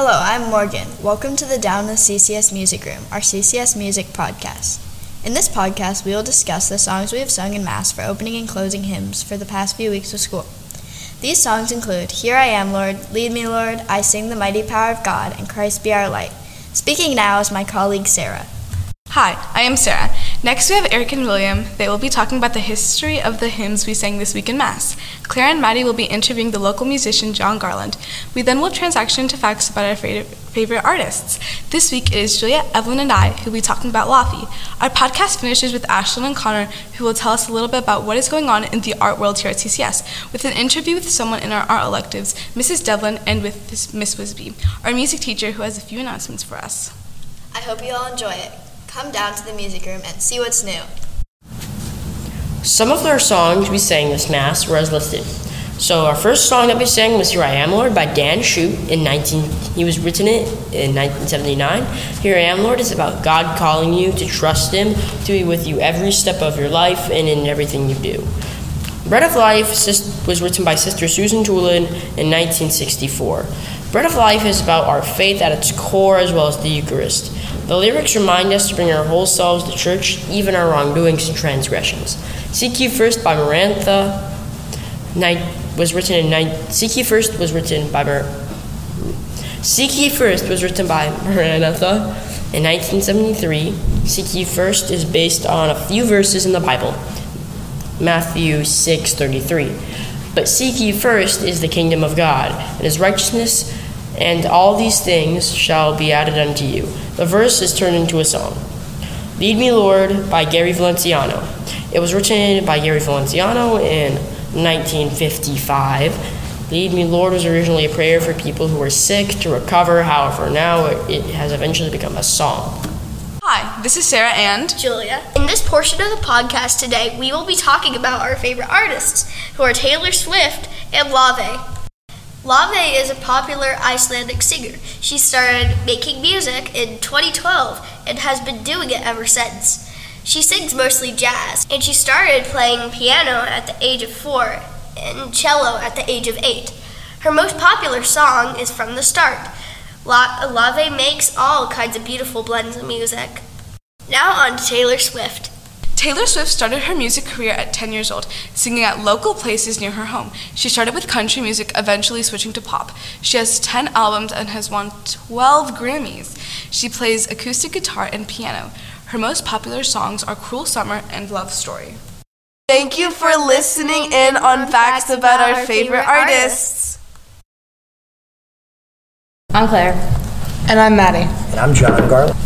Hello, I'm Morgan. Welcome to the Down the CCS Music Room, our CCS Music podcast. In this podcast, we will discuss the songs we have sung in Mass for opening and closing hymns for the past few weeks of school. These songs include Here I Am, Lord, Lead Me, Lord, I Sing the Mighty Power of God, and Christ Be Our Light. Speaking now is my colleague Sarah. Hi, I am Sarah. Next, we have Eric and William. They will be talking about the history of the hymns we sang this week in Mass. Claire and Maddie will be interviewing the local musician John Garland. We then will transaction to facts about our favorite artists. This week it is Julia, Evelyn, and I who will be talking about Laufey. Our podcast finishes with Ashlyn and Connor, who will tell us a little bit about what is going on in the art world here at CCS, with an interview with someone in our art electives, Mrs. Devlin, and with Miss Wisby, our music teacher, who has a few announcements for us. I hope you all enjoy it. Come down to the music room and see what's new. Some of their songs we sang this Mass were as listed. So our first song that we sang was "Here I Am, Lord" by Dan Schutte in 19. He was written it in 1979. "Here I Am, Lord" is about God calling you to trust Him to be with you every step of your life and in everything you do. "Bread of Life" was written by Sister Susan Toolan in 1964. "Bread of Life" is about our faith at its core as well as the Eucharist. The lyrics remind us to bring our whole selves to church, even our wrongdoings and transgressions. Seek You First by Maranatha was written in. Seek Ye First was written by Mar- Seek Ye First was written by Maranatha in 1973. Seek Ye First is based on a few verses in the Bible, Matthew 6:33. But seek ye first is the kingdom of God and His righteousness, and all these things shall be added unto you. The verse is turned into a song. Lead Me, Lord by Gary Valenciano. It was written by Gary Valenciano in 1955. Lead Me, Lord was originally a prayer for people who were sick to recover. However, now it has eventually become a song. Hi, this is Sarah and Julia. In this portion of the podcast today, we will be talking about our favorite artists, who are Taylor Swift and Laufey. Laufey is a popular Icelandic singer. She started making music in 2012 and has been doing it ever since. She sings mostly jazz, and she started playing piano at the age of four and cello at the age of eight. Her most popular song is From the Start. La- Laufey makes all kinds of beautiful blends of music. Now on to Taylor Swift. Taylor Swift started her music career at 10 years old, singing at local places near her home. She started with country music, eventually switching to pop. She has 10 albums and has won 12 Grammys. She plays acoustic guitar and piano. Her most popular songs are Cruel Summer and Love Story. Thank you for listening in on facts about our favorite artists. I'm Claire. And I'm Maddie. And I'm John Garland.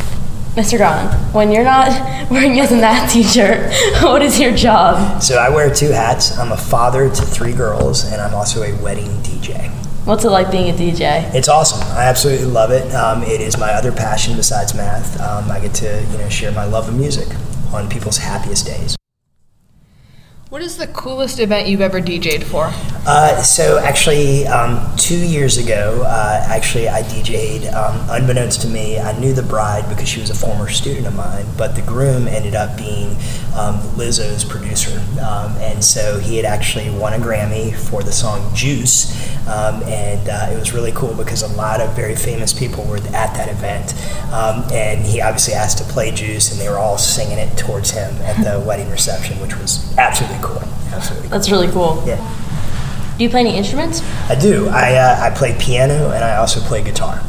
Mr. Garland, when you're not wearing a math t-shirt, what is your job? So I wear two hats. I'm a father to three girls, and I'm also a wedding DJ. What's it like being a DJ? It's awesome. I absolutely love it. Um, it is my other passion besides math. Um, I get to you know share my love of music on people's happiest days. What is the coolest event you've ever DJ'd for? Uh, so actually, um, two years ago, uh, actually I DJ'd. Um, unbeknownst to me, I knew the bride because she was a former student of mine, but the groom ended up being um, Lizzo's producer, um, and so he had actually won a Grammy for the song "Juice," um, and uh, it was really cool because a lot of very famous people were at that event, um, and he obviously asked to play "Juice," and they were all singing it towards him at the wedding reception, which was absolutely cool. Absolutely. That's really cool. Yeah. Do you play any instruments? I do. I, uh, I play piano and I also play guitar.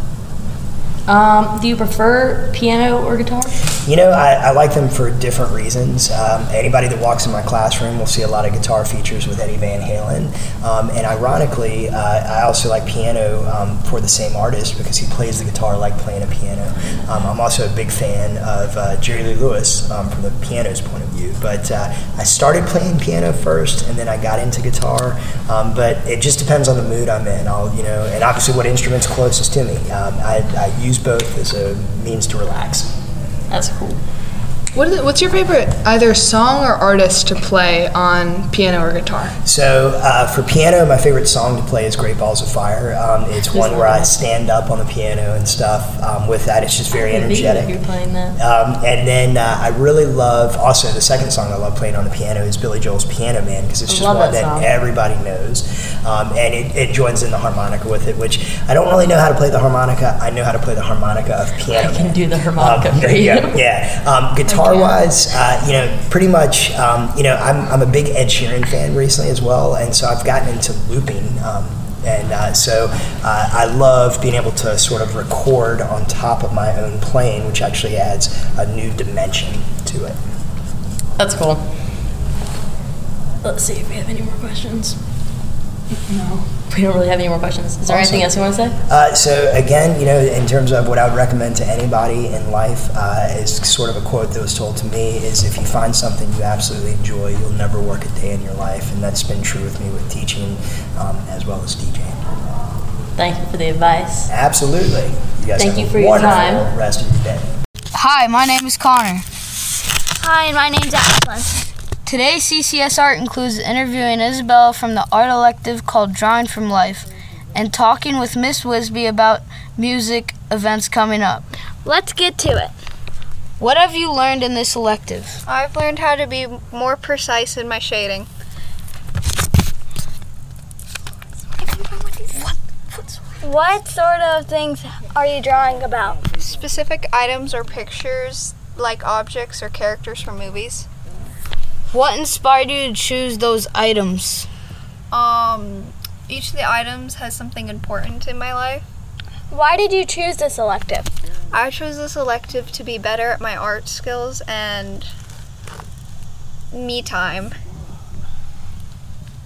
Um, do you prefer piano or guitar? You know, I, I like them for different reasons. Um, anybody that walks in my classroom will see a lot of guitar features with Eddie Van Halen. Um, and ironically, uh, I also like piano um, for the same artist because he plays the guitar like playing a piano. Um, I'm also a big fan of uh, Jerry Lee Lewis um, from the piano's point of view. But uh, I started playing piano first and then I got into guitar. Um, but it just depends on the mood I'm in. I'll, you know, and obviously what instrument's closest to me. I, I use both as a means to relax. That's cool. What is, what's your favorite either song or artist to play on piano or guitar? So uh, for piano, my favorite song to play is "Great Balls of Fire." Um, it's one where I stand up on the piano and stuff. Um, with that, it's just very energetic. You're playing that. Um, and then uh, I really love also the second song I love playing on the piano is Billy Joel's Piano Man because it's just one that that everybody knows, um, and it, it joins in the harmonica with it. Which I don't really know how to play the harmonica. I know how to play the harmonica of Piano I can Man. do the harmonica Um, for you. go. Yeah. Um, guitar wise, uh, you know, pretty much, um, you know, I'm, I'm a big Ed Sheeran fan recently as well, and so I've gotten into looping. Um, and uh, so uh, I love being able to sort of record on top of my own playing, which actually adds a new dimension to it. That's cool. Let's see if we have any more questions. No, we don't really have any more questions. Is there anything else you want to say? Uh, so again, you know, in terms of what I would recommend to anybody in life, uh, is sort of a quote that was told to me: is if you find something you absolutely enjoy, you'll never work a day in your life, and that's been true with me with teaching um, as well as DJing. Thank you for the advice. Absolutely. You guys Thank have you a for your wonderful time. Rest of your day. Hi, my name is Connor. Hi, and my name's Ashlyn. Today's CCS Art includes interviewing Isabella from the art elective called Drawing from Life and talking with Miss Wisby about music events coming up. Let's get to it. What have you learned in this elective? I've learned how to be more precise in my shading. What sort of things are you drawing about? Specific items or pictures, like objects or characters from movies. What inspired you to choose those items? Um, each of the items has something important in my life. Why did you choose this elective? I chose this elective to be better at my art skills and me time.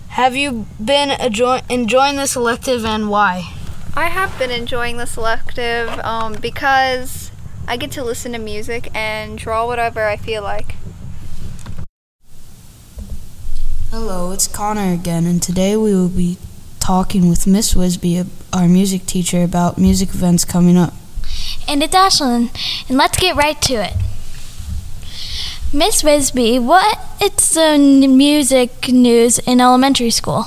Have you been enjoy- enjoying this elective and why? I have been enjoying this elective um, because I get to listen to music and draw whatever I feel like. Hello, it's Connor again, and today we will be talking with Miss Wisby, our music teacher, about music events coming up. And it's Ashlyn, and let's get right to it. Miss Wisby, what is the music news in elementary school?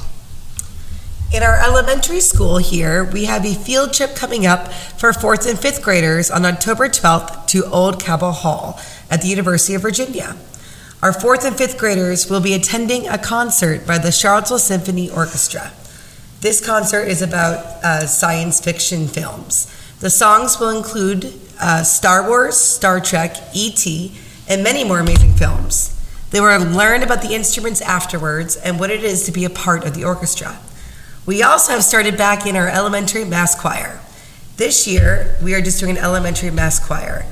In our elementary school here, we have a field trip coming up for fourth and fifth graders on October 12th to Old Cabell Hall at the University of Virginia. Our fourth and fifth graders will be attending a concert by the Charlottesville Symphony Orchestra. This concert is about uh, science fiction films. The songs will include uh, Star Wars, Star Trek, E.T., and many more amazing films. They will learn about the instruments afterwards and what it is to be a part of the orchestra. We also have started back in our elementary mass choir. This year, we are just doing an elementary mass choir.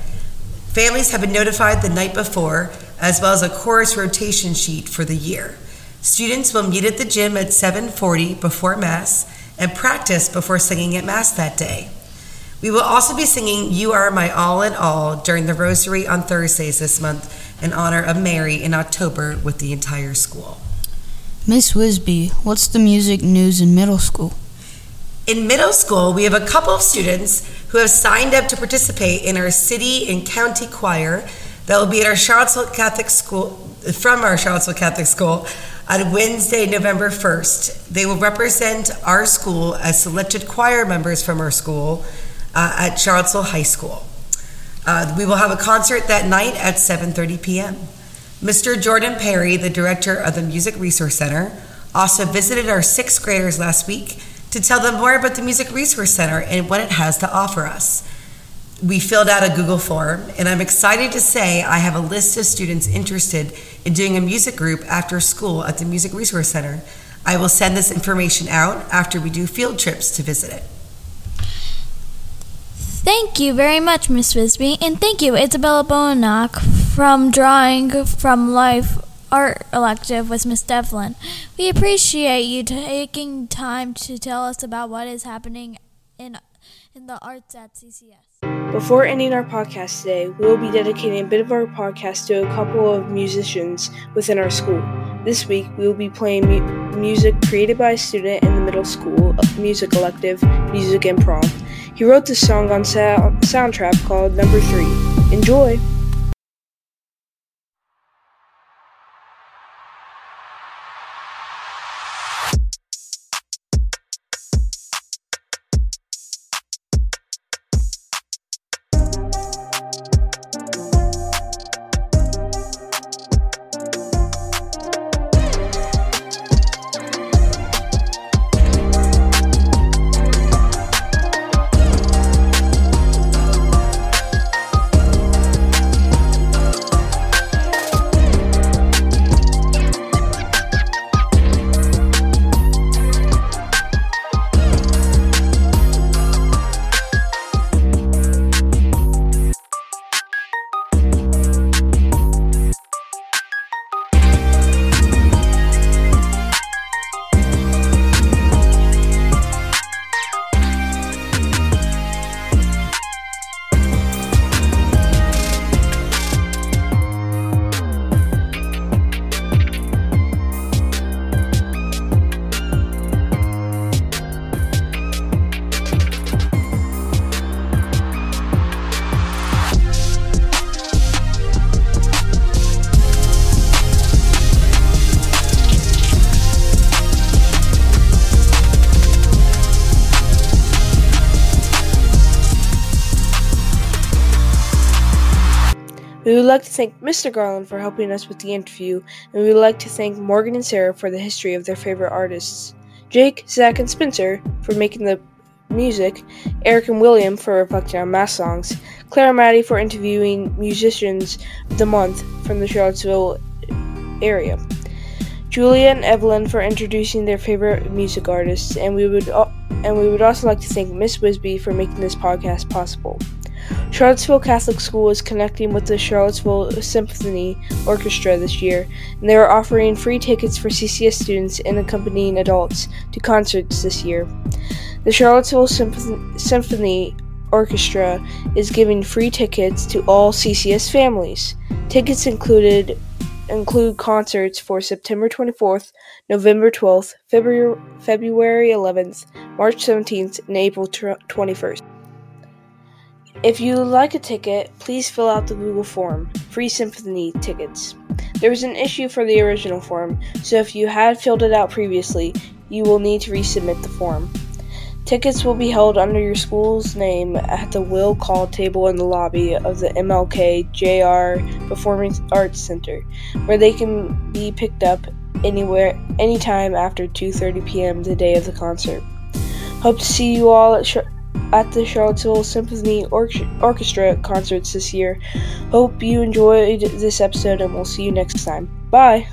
Families have been notified the night before, as well as a chorus rotation sheet for the year. Students will meet at the gym at 7:40 before mass and practice before singing at mass that day. We will also be singing You Are My All in All during the Rosary on Thursdays this month in honor of Mary in October with the entire school. Miss Wisby, what's the music news in middle school? In middle school, we have a couple of students who have signed up to participate in our city and county choir that will be at our Charlottesville Catholic School, from our Charlottesville Catholic School on Wednesday, November 1st. They will represent our school as selected choir members from our school uh, at Charlottesville High School. Uh, we will have a concert that night at 7:30 p.m. Mr. Jordan Perry, the director of the Music Resource Center, also visited our sixth graders last week to tell them more about the Music Resource Center and what it has to offer us. We filled out a Google form, and I'm excited to say I have a list of students interested in doing a music group after school at the Music Resource Center. I will send this information out after we do field trips to visit it. Thank you very much, Miss Wisby, and thank you, Isabella Bonock from Drawing from Life Art Elective with Miss Devlin. We appreciate you taking time to tell us about what is happening in in the arts at CCS. Before ending our podcast today, we will be dedicating a bit of our podcast to a couple of musicians within our school. This week, we will be playing mu- music created by a student in the middle school of music elective, Music Improv. He wrote this song on sound- Soundtrap called Number Three. Enjoy! We would like to thank Mr. Garland for helping us with the interview, and we would like to thank Morgan and Sarah for the history of their favorite artists, Jake, Zach, and Spencer for making the music, Eric and William for reflecting on mass songs, Claire and Maddie for interviewing musicians of the month from the Charlottesville area. Julia and Evelyn for introducing their favorite music artists, and we would and we would also like to thank Miss Wisby for making this podcast possible. Charlottesville Catholic School is connecting with the Charlottesville Symphony Orchestra this year, and they are offering free tickets for CCS students and accompanying adults to concerts this year. The Charlottesville Symphony Orchestra is giving free tickets to all CCS families. Tickets included include concerts for September 24th, November 12th, February, February 11th, March 17th, and April 21st. If you would like a ticket, please fill out the Google form, Free Symphony Tickets. There was an issue for the original form, so if you had filled it out previously, you will need to resubmit the form. Tickets will be held under your school's name at the will call table in the lobby of the MLK JR Performing Arts Center, where they can be picked up anywhere anytime after 2:30 p.m. the day of the concert. Hope to see you all at, Char- at the Charlottesville Symphony Orchestra concerts this year. Hope you enjoyed this episode and we'll see you next time. Bye.